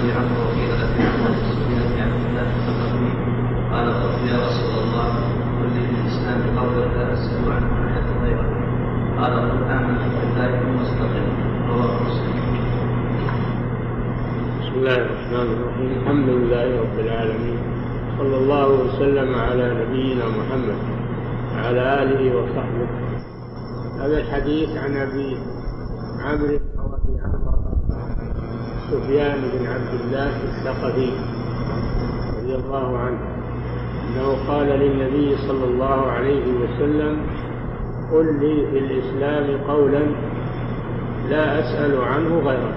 ابي عمرو وقيل ابي عمرو السفيان عن الله قال قلت يا رسول الله قل الإسلام قولا لا أسأل عنه أحد غيره. قال قل آمنت بالله ثم استقم رواه مسلم. بسم الله الرحمن الرحيم. الحمد لله رب العالمين. صلى الله وسلم على نبينا محمد وعلى آله وصحبه. هذا الحديث عن أبي عمرو سفيان بن عبد الله الثقفي رضي الله عنه أنه قال للنبي صلى الله عليه وسلم قل لي في الإسلام قولا لا أسأل عنه غيره.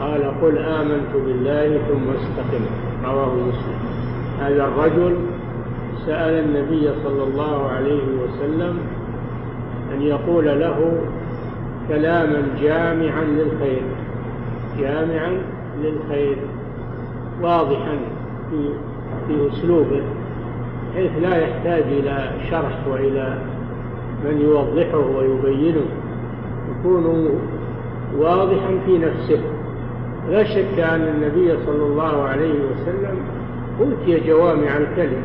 قال قل آمنت بالله ثم استقم. رواه مسلم. هذا الرجل سأل النبي صلى الله عليه وسلم أن يقول له كلاما جامعا للخير. جامعا للخير واضحا في في أسلوبه حيث لا يحتاج إلى شرح وإلى من يوضحه ويبينه يكون واضحا في نفسه. لا شك أن النبي صلى الله عليه وسلم أوتي جوامع الكلم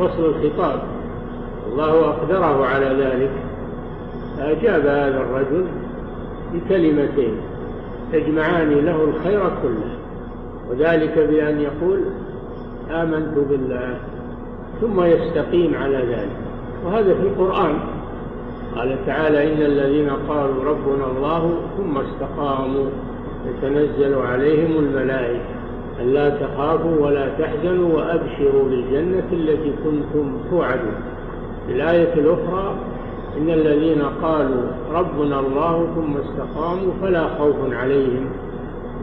وفصل الخطاب الله أقدره على ذلك. فأجاب هذا الرجل بكلمتين. تجمعان له الخير كله. وذلك بأن يقول آمنت بالله ثم يستقيم على ذلك. وهذا في القرآن. قال تعالى إن الذين قالوا ربنا الله ثم استقاموا تتنزل عليهم الملائكة. ألا تخافوا ولا تحزنوا وأبشروا بالجنة التي كنتم توعدون. الآية الأخرى إن الذين قالوا ربنا الله ثم استقاموا فلا خوف عليهم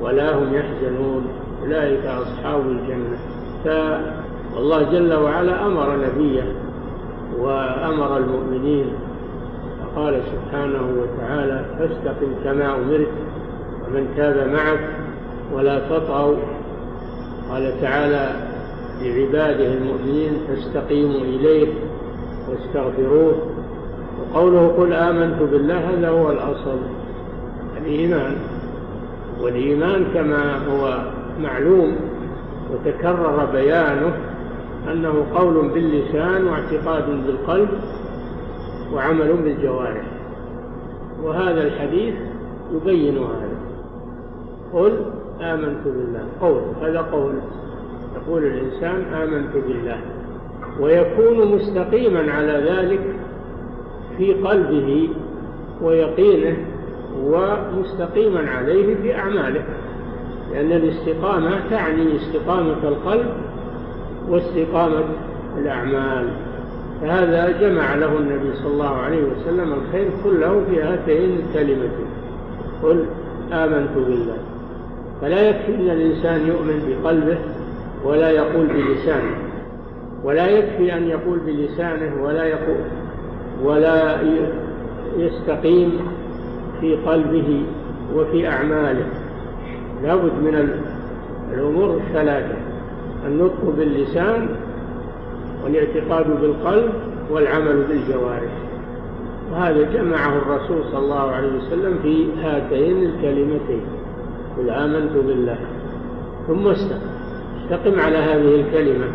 ولا هم يحزنون. أولئك أصحاب الجنة. فالله جل وعلا أمر نبيه وأمر المؤمنين فقال سبحانه وتعالى فاستقم كما أمرت ومن تاب معك ولا تطغوا. قال تعالى لعباده المؤمنين فاستقيموا إليه واستغفروه وقوله قل آمنت بالله هذا هو الأصل. الإيمان. والإيمان كما هو معلوم وتكرر بيانه أنه قول باللسان واعتقاد بالقلب وعمل بالجوارح. وهذا الحديث يبين هذا. قل آمنت بالله. قول. هذا قول. يقول الإنسان آمنت بالله. ويكون مستقيما على ذلك في قلبه ويقينه ومستقيما عليه في أعماله. لأن الاستقامة تعني استقامة القلب واستقامة الأعمال. فهذا جمع له النبي صلى الله عليه وسلم الخير كله في هاتين الكلمتين. قل آمنت بالله. فلا يكفي أن الإنسان يؤمن بقلبه ولا يقول بلسانه. ولا يكفي أن يقول بلسانه ولا يقول ولا يستقيم في قلبه وفي أعماله. لابد من الأمور الثلاثة النطق باللسان والاعتقاد بالقلب والعمل بالجوارح. وهذا جمعه الرسول صلى الله عليه وسلم في هاتين الكلمتين قل آمنت بالله. ثم استقم. استقم على هذه الكلمة.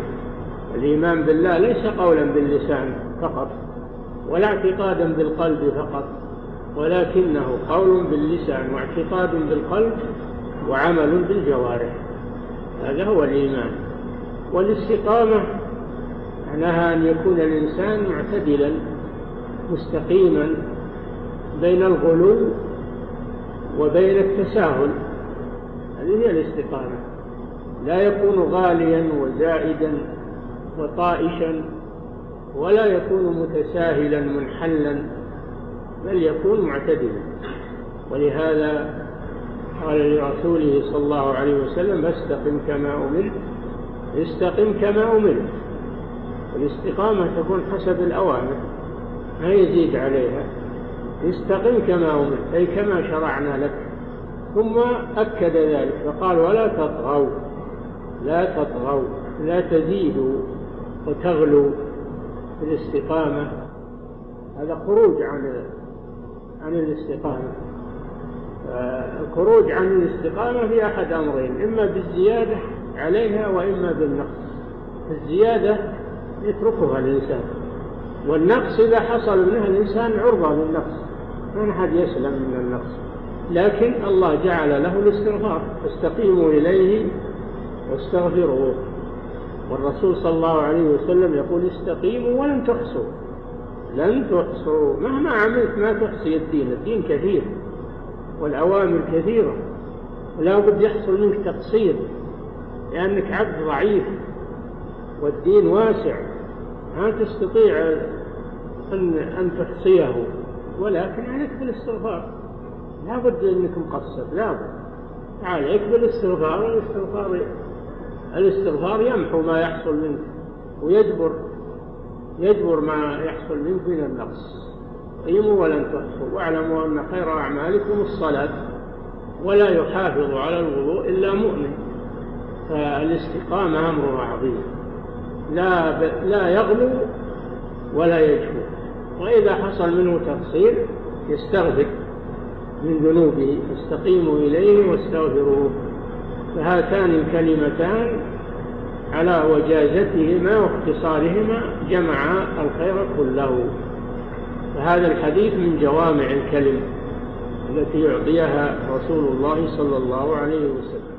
الإيمان بالله ليس قولا باللسان فقط. ولا اعتقادا بالقلب فقط ولكنه قول باللسان واعتقاد بالقلب وعمل بالجوارح. هذا هو الإيمان. والاستقامة معناها أن يكون الإنسان معتدلا مستقيما بين الغلو وبين التساهل. هذه هي الاستقامة. لا يكون غاليا وزائدا وطائشا ولا يكون متساهلا منحلا بل يكون معتدلا. ولهذا قال لرسوله صلى الله عليه وسلم فاستقم كما أمرت. استقم كما أمرت. والاستقامة تكون حسب الأوامر ما يزيد عليها. استقم كما أمرت أي كما شرعنا لك. ثم أكد ذلك فقال ولا تطغوا لا تطغوا لا تزيدوا وتغلوا. الاستقامة. هذا خروج عن عن الاستقامة. الخروج عن الاستقامة في أحد أمرين إما بالزيادة عليها وإما بالنقص. الزيادة يتركها الإنسان والنقص إذا حصل منها الإنسان عرضة للنقص. ما أحد يسلم من النقص. لكن الله جعل له الاستغفار فاستقيموا إليه واستغفروه. والرسول صلى الله عليه وسلم يقول استقيموا ولن تحصوا. لن تحصوا. مهما عملت ما تحصي الدين. الدين كثير والأوامر كثيرة. ولا بد يحصل منك تقصير لأنك عبد ضعيف والدين واسع. ما تستطيع أن أن تحصيه. ولكن عليك بالاستغفار. لا بد أنك مقصر. لا بد. عليك بالاستغفار. والاستغفار الاستغفار يمحو ما يحصل منك ويجبر يجبر ما يحصل منك من النقص. قيموا ولن تحصوا واعلموا أن خير أعمالكم الصلاة ولا يحافظ على الوضوء إلا مؤمن. فالاستقامة أمرها عظيم. لا ب... لا يغلو ولا يجفو وإذا حصل منه تقصير يستغفر من ذنوبه فاستقيموا إليه واستغفروه. فهاتان الكلمتان على وجازتهما واختصارهما جمعا الخير كله. فهذا الحديث من جوامع الكلم التي يعطيها رسول الله صلى الله عليه وسلم.